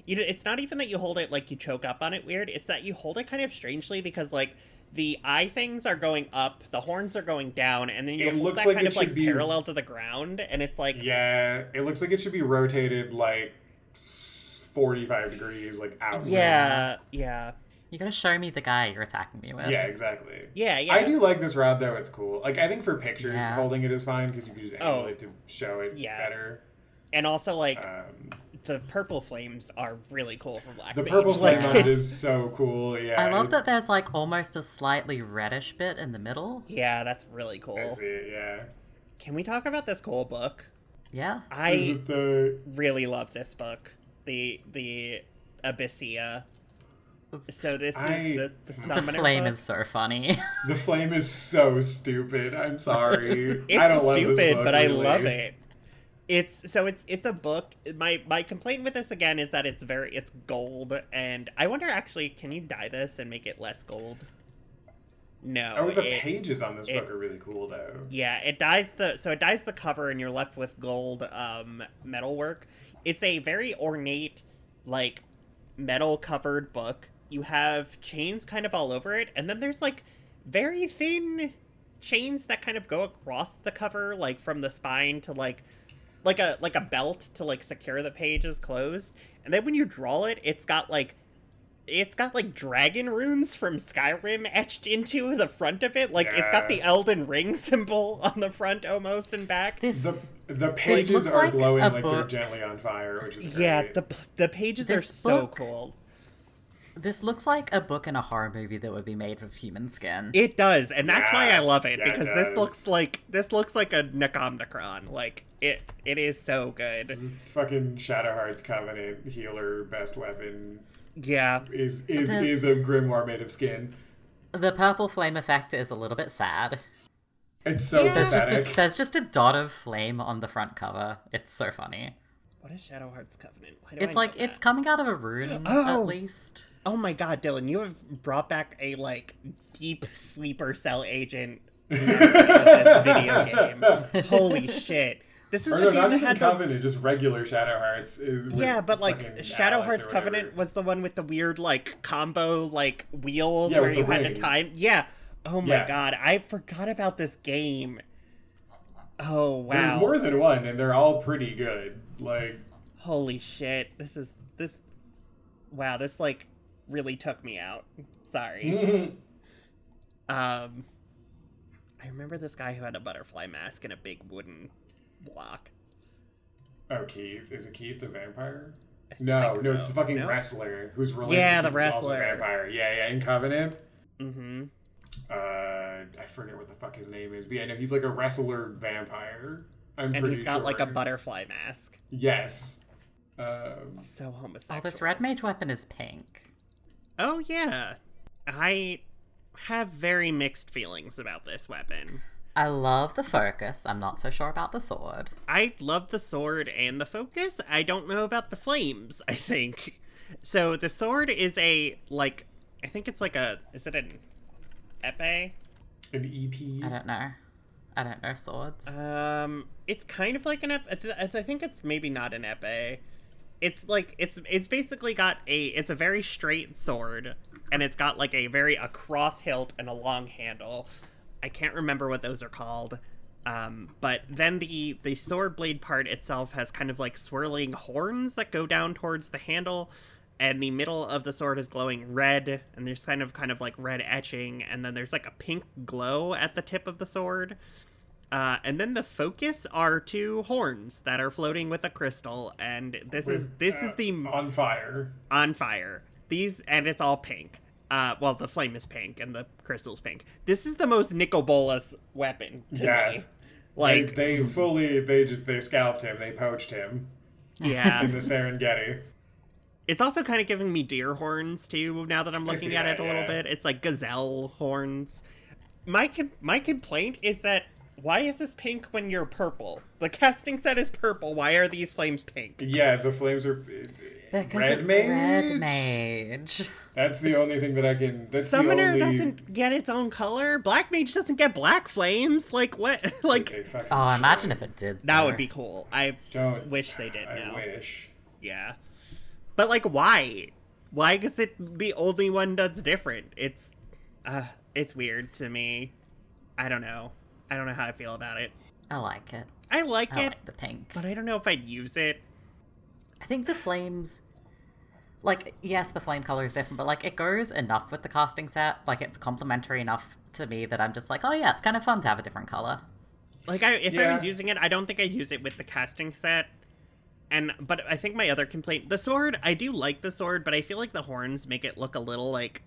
You know, it's not even that you hold it like you choke up on it weird. It's that you hold it kind of strangely because like the eye things are going up, the horns are going down, and then you It hold looks that like kind of like be- parallel to the ground, and it's like Yeah, it looks like it should be rotated like 45 degrees, like outwards. yeah, yeah, You gotta show me the guy you're attacking me with. Yeah, exactly. yeah, yeah. I do like this rod though. It's cool. Like I think for pictures, Yeah. holding it is fine because you can just angle Oh. it to show it Yeah. better. and also like Um, the purple flames are really cool for black. the Mage. purple like, flame on it it's- is so cool. Yeah, I love it- that there's like almost a slightly reddish bit in the middle. Yeah, that's really I cool. see it, yeah. Can we talk about this cool book? Yeah. I the really love this book. The the Abyssia. So this I- is the, the The flame book. is so funny. the flame is so stupid. I'm sorry. It's I don't love this stupid, book, but I love it. It's so it's it's a book. My my complaint with this again is that it's very it's gold, and I wonder actually, can you dye this and make it less gold? No. Oh, the it- pages on this it- book are really cool though. Yeah, it dyes the so it dyes the cover, and you're left with gold um, metalwork. It's a very ornate, like metal covered book. You have chains kind of all over it, and then there's like very thin chains that kind of go across the cover, like from the spine to like like a like a belt to like secure the pages closed. And then when you draw it, it's got like it's got like dragon runes from Skyrim etched into the front of it. Like it's got the Yeah. Elden Ring symbol on the front almost and back. this The the pages are like glowing a like they're gently on fire, which is great. yeah, the the pages are so book- cool. This looks like a book in a horror movie that would be made of human skin. It does, and that's why I love it yeah, it because this looks like this looks like a Necromnicron. Like it it is so good. This is fucking Shadow Hearts Covenant healer best weapon Yeah. is is The- is a grimoire made of skin. The purple flame effect is a little bit sad. It's so Yeah. There's just a, there's just a dot of flame on the front cover. It's so funny. What is Shadow Hearts Covenant? Why do I It's know like that? it's coming out of a rune Oh! at least. Oh my god, Dylan, you have brought back a like deep sleeper cell agent this video game. Holy shit. This is Or the no, game not that even had the Covenant, just regular Shadow Hearts. is Yeah, but like Shadow Alice Hearts. Covenant was the one with the weird like combo like wheels Yeah, where you the had to time. Yeah. Oh my Yeah. god, I forgot about this game. Oh wow. There's more than one, and they're all pretty good. Like, Holy shit. This is this Wow, this like really took me out. Sorry. Um I remember this guy who had a butterfly mask and a big wooden block. oh, Keith is it Keith the vampire? No, think no, it's the fucking No? wrestler who's related. Yeah, to the Keith, who's also a wrestler. vampire. Yeah, yeah, in Covenant. Mhm. Uh, I forget what the fuck his name is, but yeah, no, he's like a wrestler vampire. I'm And he's got sure. like a butterfly mask. Yes. Um, So Oh, homosexual. this red mage weapon is pink. Oh yeah. I have very mixed feelings about this weapon. I love the focus. I'm not so sure about the sword. I love the sword and the focus. I don't know about the flames, I think. So the sword is a like I think it's like a is it an epee? an E EP. I don't know. I don't know swords. Um it's kind of like an ep I th- I think it's maybe not an epee. It's like it's it's basically got a it's a very straight sword and it's got like a very a cross hilt and a long handle. I can't remember what those are called. Um, but then the the sword blade part itself has kind of like swirling horns that go down towards the handle, and the middle of the sword is glowing red, and there's kind of kind of like red etching, and then there's like a pink glow at the tip of the sword. Uh, and then the focus are two horns that are floating with a crystal, and this is this uh, is the on fire. on fire. These and it's all pink. Uh, well, the flame is pink and the crystal's pink. This is the most Nicol Bolas weapon to Yeah. me. Like, they, they fully they just they scalped him. They poached him yeah, in the Serengeti. It's also kind of giving me deer horns too. Now that I'm looking at that, it a little bit, it's like gazelle horns. My com- my complaint is that why is this pink when you're purple? The casting set is purple. Why are these flames pink? Yeah, the flames are Because red it's mage. red mage. That's the only thing that I can. That's Summoner the only, doesn't get its own color. Black mage doesn't get black flames. Like what? like They Oh, imagine should. if it did. that would be cool. I Don't wish they did I now. wish. Yeah. But like why? Why is it the only one that's different? It's uh it's weird to me. I don't know. I don't know how I feel about it. I like it. I like I it, like the pink. but I don't know if I'd use it. I think the flames, like, yes, the flame color is different, but like, it goes enough with the casting set. Like, it's complementary enough to me that I'm just like, oh yeah, it's kind of fun to have a different color. Like I if I was using it, I don't think I'd use it with the casting set. And but I think my other complaint, the sword, I do like the sword, but I feel like the horns make it look a little like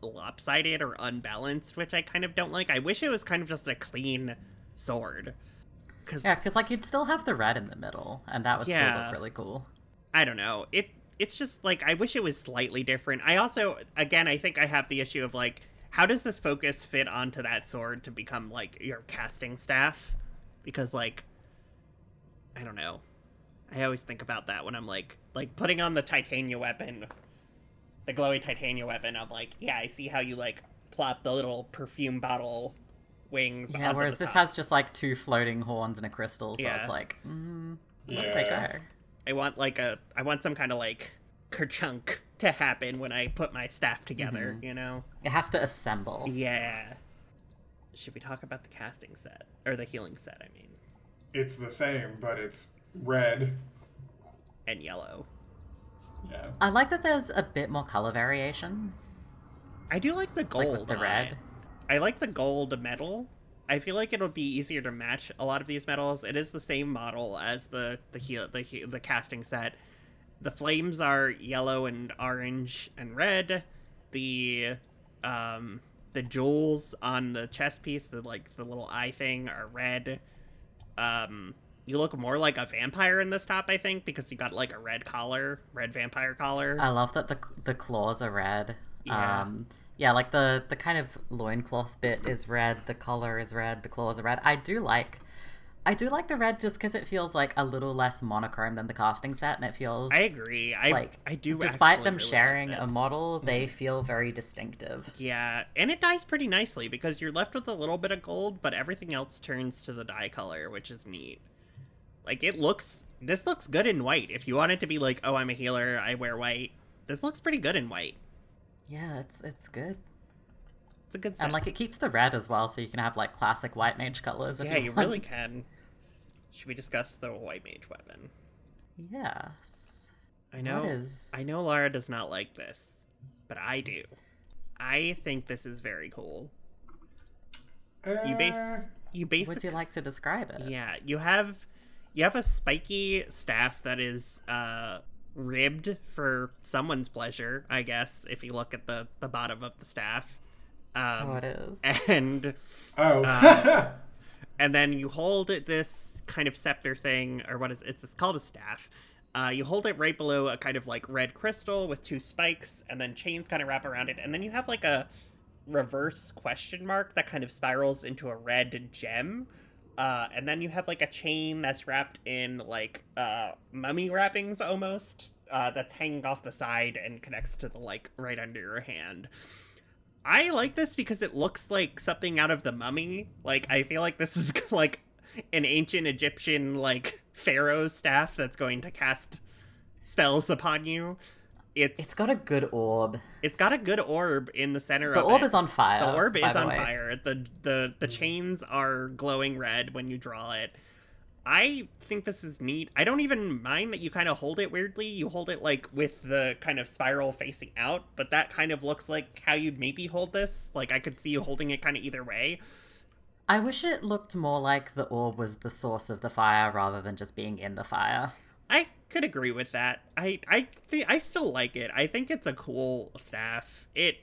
lopsided or unbalanced, which I kind of don't like. I wish it was kind of just a clean sword. Cuz Yeah, because like you'd still have the red in the middle, and that would still look really cool. I don't know. It it's just like I wish it was slightly different. I also again I think I have the issue of like how does this focus fit onto that sword to become like your casting staff? Because like I don't know. I always think about that when I'm like like putting on the titania weapon, the glowy titania weapon. I'm like, yeah, I see how you like plop the little perfume bottle wings. Yeah, onto whereas the this top. has just like two floating horns and a crystal, so Yeah. it's like, mm, where they go? I want like a I want some kind of like kerchunk to happen when I put my staff together, you know? It has to assemble. Yeah. Should we talk about the casting set or the healing set, I mean, It's the same, but it's red. and yellow. Yeah. I like that there's a bit more color variation, I do like the gold. with the red. it. I like the gold metal. I feel like it'll be easier to match a lot of these metals. It is the same model as the the heal the he- the casting set. The flames are yellow and orange and red. The um the jewels on the chest piece, the like the little eye thing, are red. Um, you look more like a vampire in this top, I think, because you got like a red collar, red vampire collar. I love that the the claws are red. Yeah. Um, yeah, like the the kind of loincloth bit is red, the collar is red, the claws are red. I do like I do like the red just because it feels like a little less monochrome than the casting set, and it feels I agree. I like I do. Despite them really like sharing a this. model, they feel very distinctive. Yeah, and it dies pretty nicely because you're left with a little bit of gold, but everything else turns to the dye color, which is neat. Like it looks this looks good in white. If you want it to be like, oh, I'm a healer, I wear white. This looks pretty good in white. Yeah, it's it's good, It's a good set. and like it keeps the red as well, so you can have like classic white mage colors. If yeah, you, you really can. Should we discuss the white mage weapon? Yes. I know. What is? I know Lara does not like this, but I do. I think this is very cool. You base You uh, you Would you like to describe it? Yeah, you have you have a spiky staff that is uh ribbed for someone's pleasure, I guess, if you look at the the bottom of the staff. Um, Oh, it is. and oh. Uh, and then you hold it this kind of scepter thing or what is it? it's, it's called a staff uh, you hold it right below a kind of like red crystal with two spikes and then chains kind of wrap around it and then you have like a reverse question mark that kind of spirals into a red gem uh, and then you have like a chain that's wrapped in like uh, mummy wrappings almost uh, that's hanging off the side and connects to the like right under your hand I like this because it looks like something out of the mummy. Like I feel like this is like an ancient Egyptian like pharaoh staff that's going to cast spells upon you. It's It's got a good orb. it's got a good orb in the center The of it. The orb is on fire. The orb is the on way. fire. The the the chains are glowing red when you draw it. I think this is neat. I don't even mind that you kind of hold it weirdly. You hold it like with the kind of spiral facing out, but that kind of looks like how you'd maybe hold this. Like I could see you holding it kind of either way. I wish it looked more like the orb was the source of the fire rather than just being in the fire. I could agree with that. I I thi- I still like it. I think it's a cool staff. It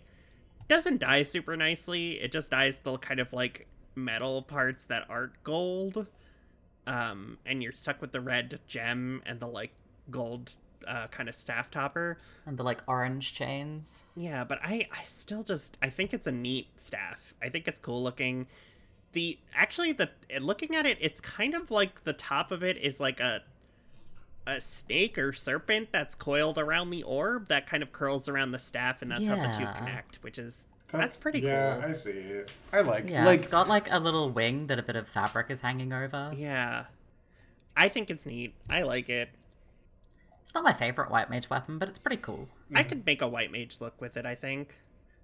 doesn't die super nicely. It just dies the kind of like metal parts that aren't gold. Um, and you're stuck with the red gem and the like gold uh, kind of staff topper. And the like orange chains. Yeah, but I I still just I think it's a neat staff. I think it's cool looking. The actually the looking at it, it's kind of like the top of it is like a a snake or serpent that's coiled around the orb that kind of curls around the staff, and that's how the two connect, which is that's, pretty yeah, cool. I see it. I like Yeah, like it's got like a little wing that a bit of fabric is hanging over. Yeah, I think it's neat. I like it. It's not my favorite white mage weapon, but it's pretty cool. I mhm. could make a white mage look with it. I think.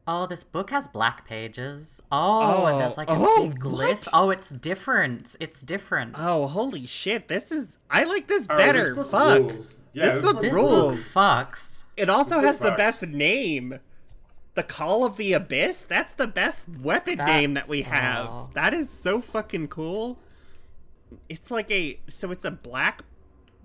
Oh, this book has black pages. Oh, and there's oh, like a Oh, big what? glyph. Oh, it's different. It's different. Oh, holy shit! This is I like this oh, better. this book Fuck. rules. Yeah, This book this rules. book fucks. It also This has the fucks. best name. The Call of the Abyss? That's the best weapon name that we have. oh. That is so fucking cool. It's like a so it's a black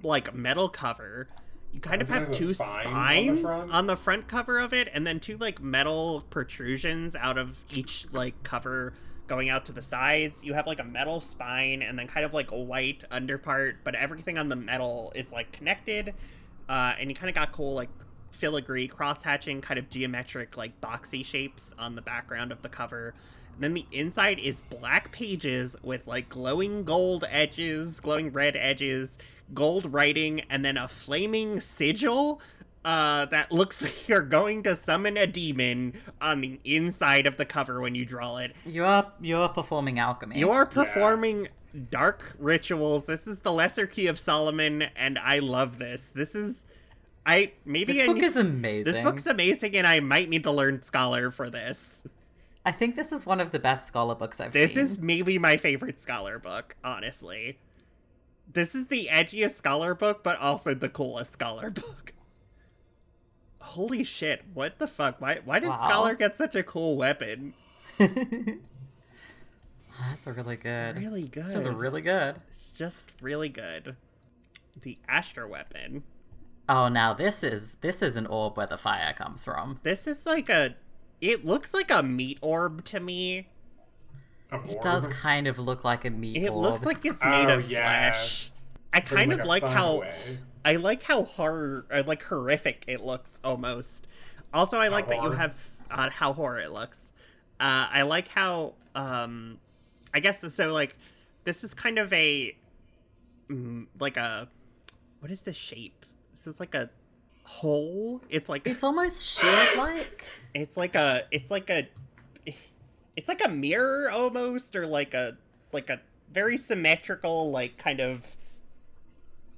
like metal cover. You kind of have two spine on the spines on the front cover of it and then two like metal protrusions out of each like cover going out to the sides. You have like a metal spine and then kind of like a white underpart, but everything on the metal is like connected. Uh, and you kind of got cool like filigree cross hatching kind of geometric like boxy shapes on the background of the cover and then the inside is black pages with like glowing gold edges glowing red edges gold writing and then a flaming sigil uh, that looks like you're going to summon a demon on the inside of the cover when you draw it You're you're performing alchemy. you're performing dark rituals. This is the Lesser Key of Solomon, and I love this. This is, I maybe This I book need- is amazing. This book's amazing, and I might need to learn Scholar for this. I think this is one of the best scholar books I've This seen. This is maybe my favorite Scholar book, honestly. This is the edgiest Scholar book, but also the coolest Scholar book. Holy shit! What the fuck? Why? Why did Wow. Scholar get such a cool weapon? That's a really good. Really good. This is really good. It's just really good. The Astra weapon. Oh, now this is this is an orb where the fire comes from. This is like a. It looks like a meat orb to me. A It does kind of look like a meat It orb. looks like it's made Oh, of yeah. flesh. I But kind of like how way. I like how hard, or like horrific it looks almost. Also, I like that you have uh, how horror it looks. Uh, I like how um, I guess so. Like this is kind of a mm, like a what is this shape? This is like a hole. It's like It's almost shield like. it's like a it's like a it's like a mirror almost or like a like a very symmetrical like kind of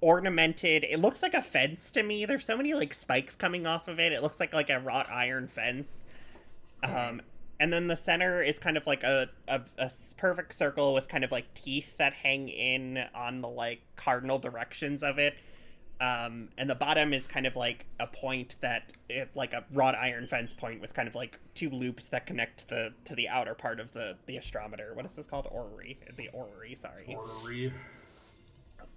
ornamented it looks like a fence to me. There's so many like spikes coming off of it. It looks like like a wrought iron fence. Um and then the center is kind of like a a perfect circle with kind of like teeth that hang in on the like cardinal directions of it um, and the bottom is kind of like a point that it, like a wrought iron fence point with kind of like two loops that connect the to the outer part of the the astrometer what is this called orrery the orrery sorry Orrery.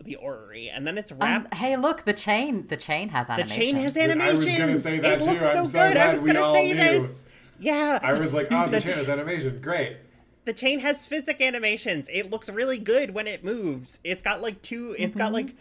the orrery and then it's Um, wrapped hey, look, the chain. The chain has animation the chain has animation. I was gonna say that it too. looks I'm so so good i was gonna say knew. this yeah I was like, oh, the The- chain has animation. Great. the chain has physic animations. It looks really good when it moves. It's got like two. It's got like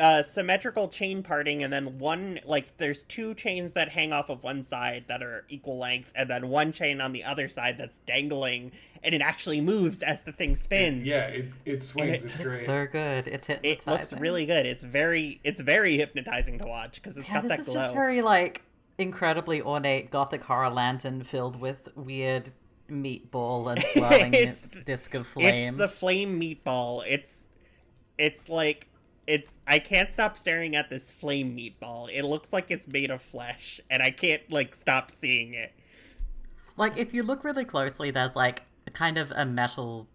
uh, symmetrical chain parting, and then one like there's two chains that hang off of one side that are equal length, and then one chain on the other side that's dangling, and it actually moves as the thing spins. Yeah, it, it swings. it- it's It's great. so good. It's It looks really good. It's very it's very hypnotizing to watch because it's Yeah, got this that is glow. just very like incredibly ornate gothic horror lantern filled with weird meatball and swirling It's- disc of flame. It's the flame meatball. It's it's like it's I can't stop staring at this flame meatball. It looks like it's made of flesh and I can't like stop seeing it. Like if you look really closely, there's like kind of a metal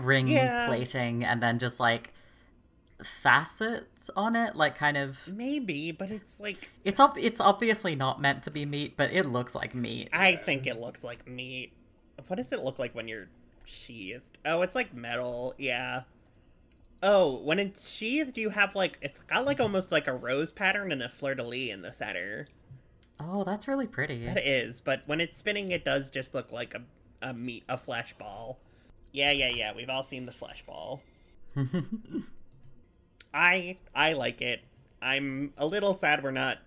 ring Yeah. plating and then just like facets on it, like kind of. Maybe, but it's like It's ob- it's obviously not meant to be meat, but it looks like meat. I think it looks like meat. What does it look like when you're sheathed? Oh, it's like metal. Yeah. Oh, when it's sheathed, you have like it's got like almost like a rose pattern and a fleur de lis in the center. Oh, that's really pretty. That is, but when it's spinning, it does just look like a, a meat, a flesh ball. Yeah, yeah, yeah. We've all seen the flesh ball. I I like it. I'm a little sad we're not.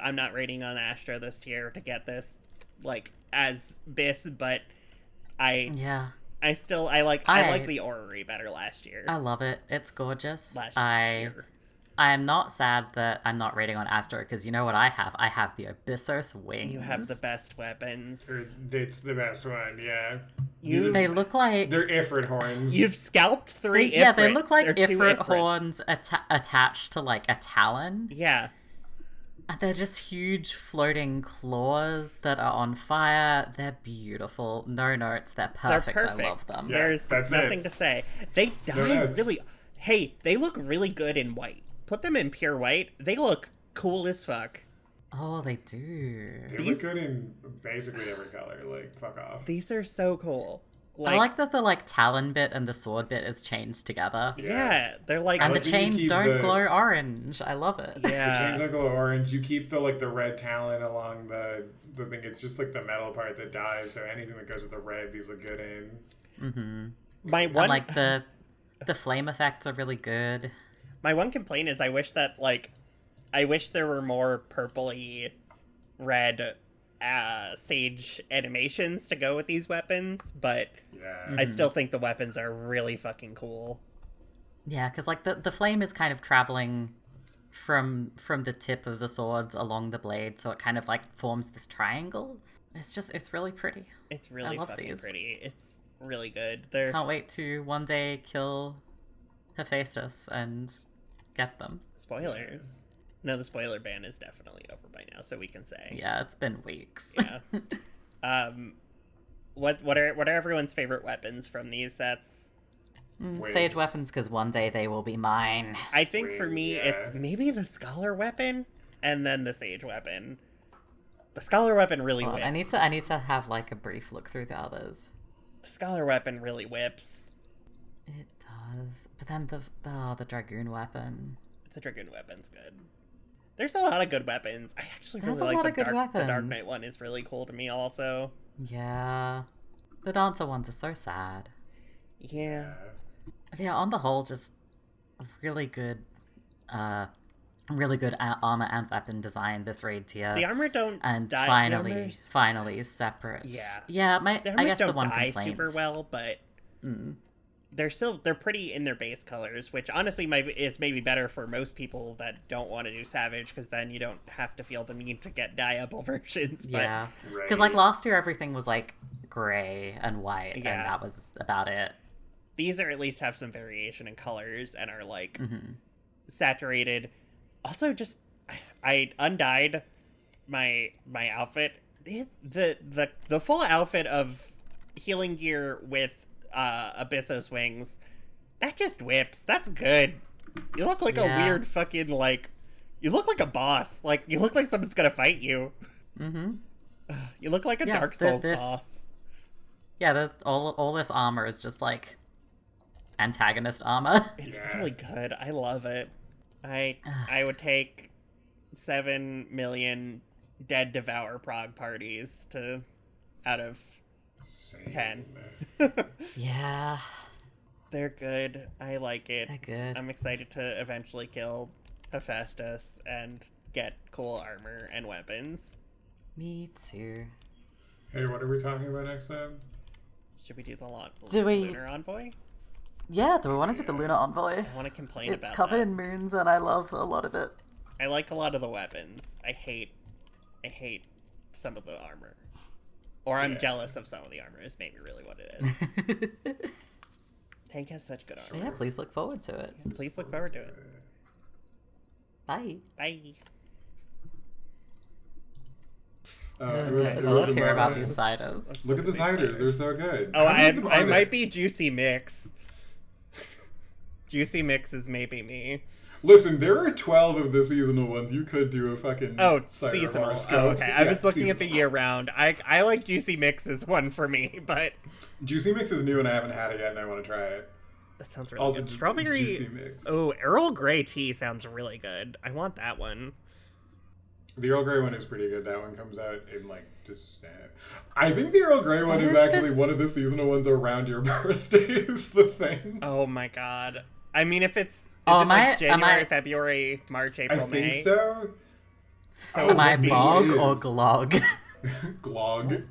I'm not rating on Astro this tier to get this like as bis, but I yeah, I still I like I, I- like the orrery better last year. I love it. It's gorgeous. last I year. I am not sad that I'm not rating on Astro because you know what I have? I have the Abyssos wings. You have the best weapons. It's the best one, yeah. You- They look like They're Ifrit horns. You've scalped they, three. yeah, they look like or Ifrit horns atta- attached to like a talon. Yeah. And they're just huge floating claws that are on fire. They're beautiful. No notes. They're They're perfect. perfect. I love them. Yeah. There's that's nothing it. to say. They They're really. Hey, they look really good in white. Put them in pure white. They look cool as fuck. Oh, they do. They these- look good in basically every color. Like, fuck off. These are so cool. I like that the like talon bit and the sword bit is chained together. Yeah, they're like. And the like chains don't the- glow orange. I love it. Yeah, The yeah. chains like glow orange. You keep the like the red talon along the the thing. It's just like the metal part that dies. So anything that goes with the red, these look good in. Mm-hmm. my And one like the the flame effects are really good. my one complaint is I wish that like I wish there were more purpley red uh sage animations to go with these weapons, but Yeah. I still think the weapons are really fucking cool. Yeah, because like the the flame is kind of traveling from from the tip of the swords along the blade, so it kind of like forms this triangle. It's just it's really pretty. It's really love fucking these. pretty. It's really good. They're Can't wait to one day kill Hephaistos and get them. spoilers. No, the spoiler ban is definitely over by now, so we can say. Yeah, it's been weeks. Yeah. um, what what are what are everyone's favorite weapons from these sets? Sage Wings. weapons, because one day they will be mine. I think for me, yeah. it's maybe the scholar weapon and then the sage weapon. The scholar weapon really Hold on, whips. I need to I need to have like a brief look through the others. The scholar weapon really whips. It does, but then the oh, the dragoon weapon. The dragoon weapon's good. There's a lot of good weapons. I actually There's really like the dark, the Dark. Knight one is really cool to me also. Yeah, the dancer ones are so sad. Yeah. Yeah, on the whole, just really good, uh, really good armor and weapon design this raid tier. The armor don't and die. finally, finally separate. Yeah. yeah. My I guess the one die complaint. super well, but Mm. They're still they're pretty in their base colors, which honestly might is maybe better for most people that don't want to do Savage because then you don't have to feel the need to get dyeable versions. But Yeah. Right. Because like last year, everything was like gray and white, Yeah. and that was about it. these are at least have some variation in colors and are like hmm saturated. Also, just I undyed my my outfit. The the the, the full outfit of healing gear with uh Abyssos wings. That just whips. That's good. You look like Yeah. a weird fucking like. You look like a boss. Like you look like someone's gonna fight you. Mm-hmm. You look like a Yes, Dark Souls there's- boss. Yeah, there's all all this armor is just like antagonist armor. It's Yeah. really good. I love it. I I would take seven million dead devour prog parties to out of Same. ten. yeah, They're good. I like it. they're good. I'm excited to eventually kill Hephaistos and get cool armor and weapons. Me too. Hey, what are we talking about next time? Should we do the lot Do we- lunar envoy? Yeah, do we want to do the Lunar Envoy? I want to complain It's about covered that. in moons, and I love a lot of it. I like a lot of the weapons. I hate, I hate some of the armor, or I'm Yeah. jealous of some of the armor. Is maybe really what it is. Tank has such good armor. yeah, please look forward to it. Please look forward to it. Bye. Bye. Uh, it was, Okay, it so was let's hear about these ciders. Look at the these ciders; they're so good. Oh, I, I might be Juicy Mix. Juicy Mix is maybe me. Listen, there are twelve of the seasonal ones. You could do a fucking Oh, seasonal. horoscope. Oh, okay. I was looking at the year round. I I like Juicy Mix as one for me, but Juicy Mix is new and I haven't had it yet, and I want to try it. that sounds really Also, good. Strawberry. Juicy Mix. Oh, Earl Grey tea sounds really good. I want that one. The Earl Grey one is pretty good. That one comes out in like December. I think the Earl Grey one is is actually this? one of the seasonal ones around your birthday. Is the thing? Oh my god. I mean, if it's is Oh, it am I- January, am I- February, March, I April, think so. So Oh, Am I bog is. or glog? Glog.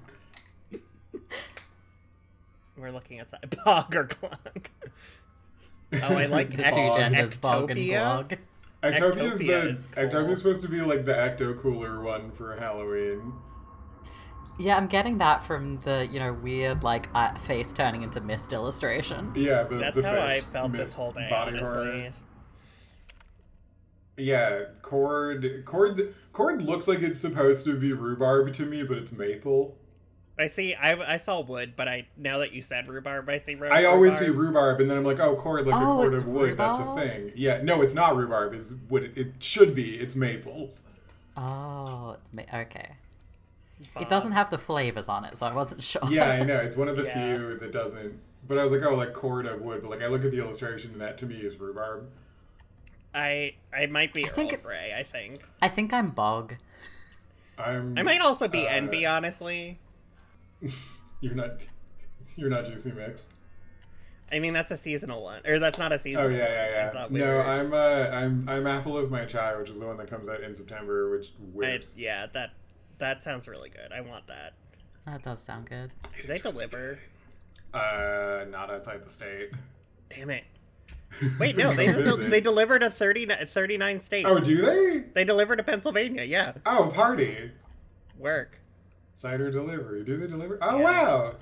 We're looking at that bog or glog. Oh, I like the Ec- two Bog. genders, bog and Ectopia? glog. Ectopia is the Ectopia is cool. Ectopia is supposed to be like the Ecto Cooler one for Halloween. Yeah, I'm getting that from the you know weird like uh, face turning into mist illustration. Yeah, the, That's the how I felt mist this whole day, body honestly. horror. Yeah, cord cord cord looks like it's supposed to be rhubarb to me, but it's maple. I see. I, I saw wood, but I now that you said rhubarb, I see ru- I always see rhubarb. rhubarb, and then I'm like, oh, cord like Oh, a cord of wood. That's a thing. Yeah, no, it's not rhubarb. Is what it, it should be. It's maple. Oh, it's ma- okay. Bog. It doesn't have the flavors on it, so I wasn't sure. Yeah, I know. It's one of the Yeah. few that doesn't. But I was like, oh, like cord of wood. But like, I look at the illustration, and that to me is rhubarb. I I might be I think Earl it- Grey. I think I think I'm bog. I'm. I might also be uh, Envy. Honestly, You're not. You're not juicy mix. I mean that's a seasonal one, or that's not a seasonal. Oh yeah, one. yeah, I yeah. thought we No, were- I'm uh, I'm I'm apple of my chai, which is the one that comes out in September, which whips. It's, yeah, that that sounds really good. I want that. That does sound good. Do they deliver? Uh, not outside the state. Damn it! Wait, no, they just, they delivered to 39, 39 states. Oh, do they? They delivered to Pennsylvania. Yeah, Oh, party. work. Cider delivery. Do they deliver? Oh Yeah. wow.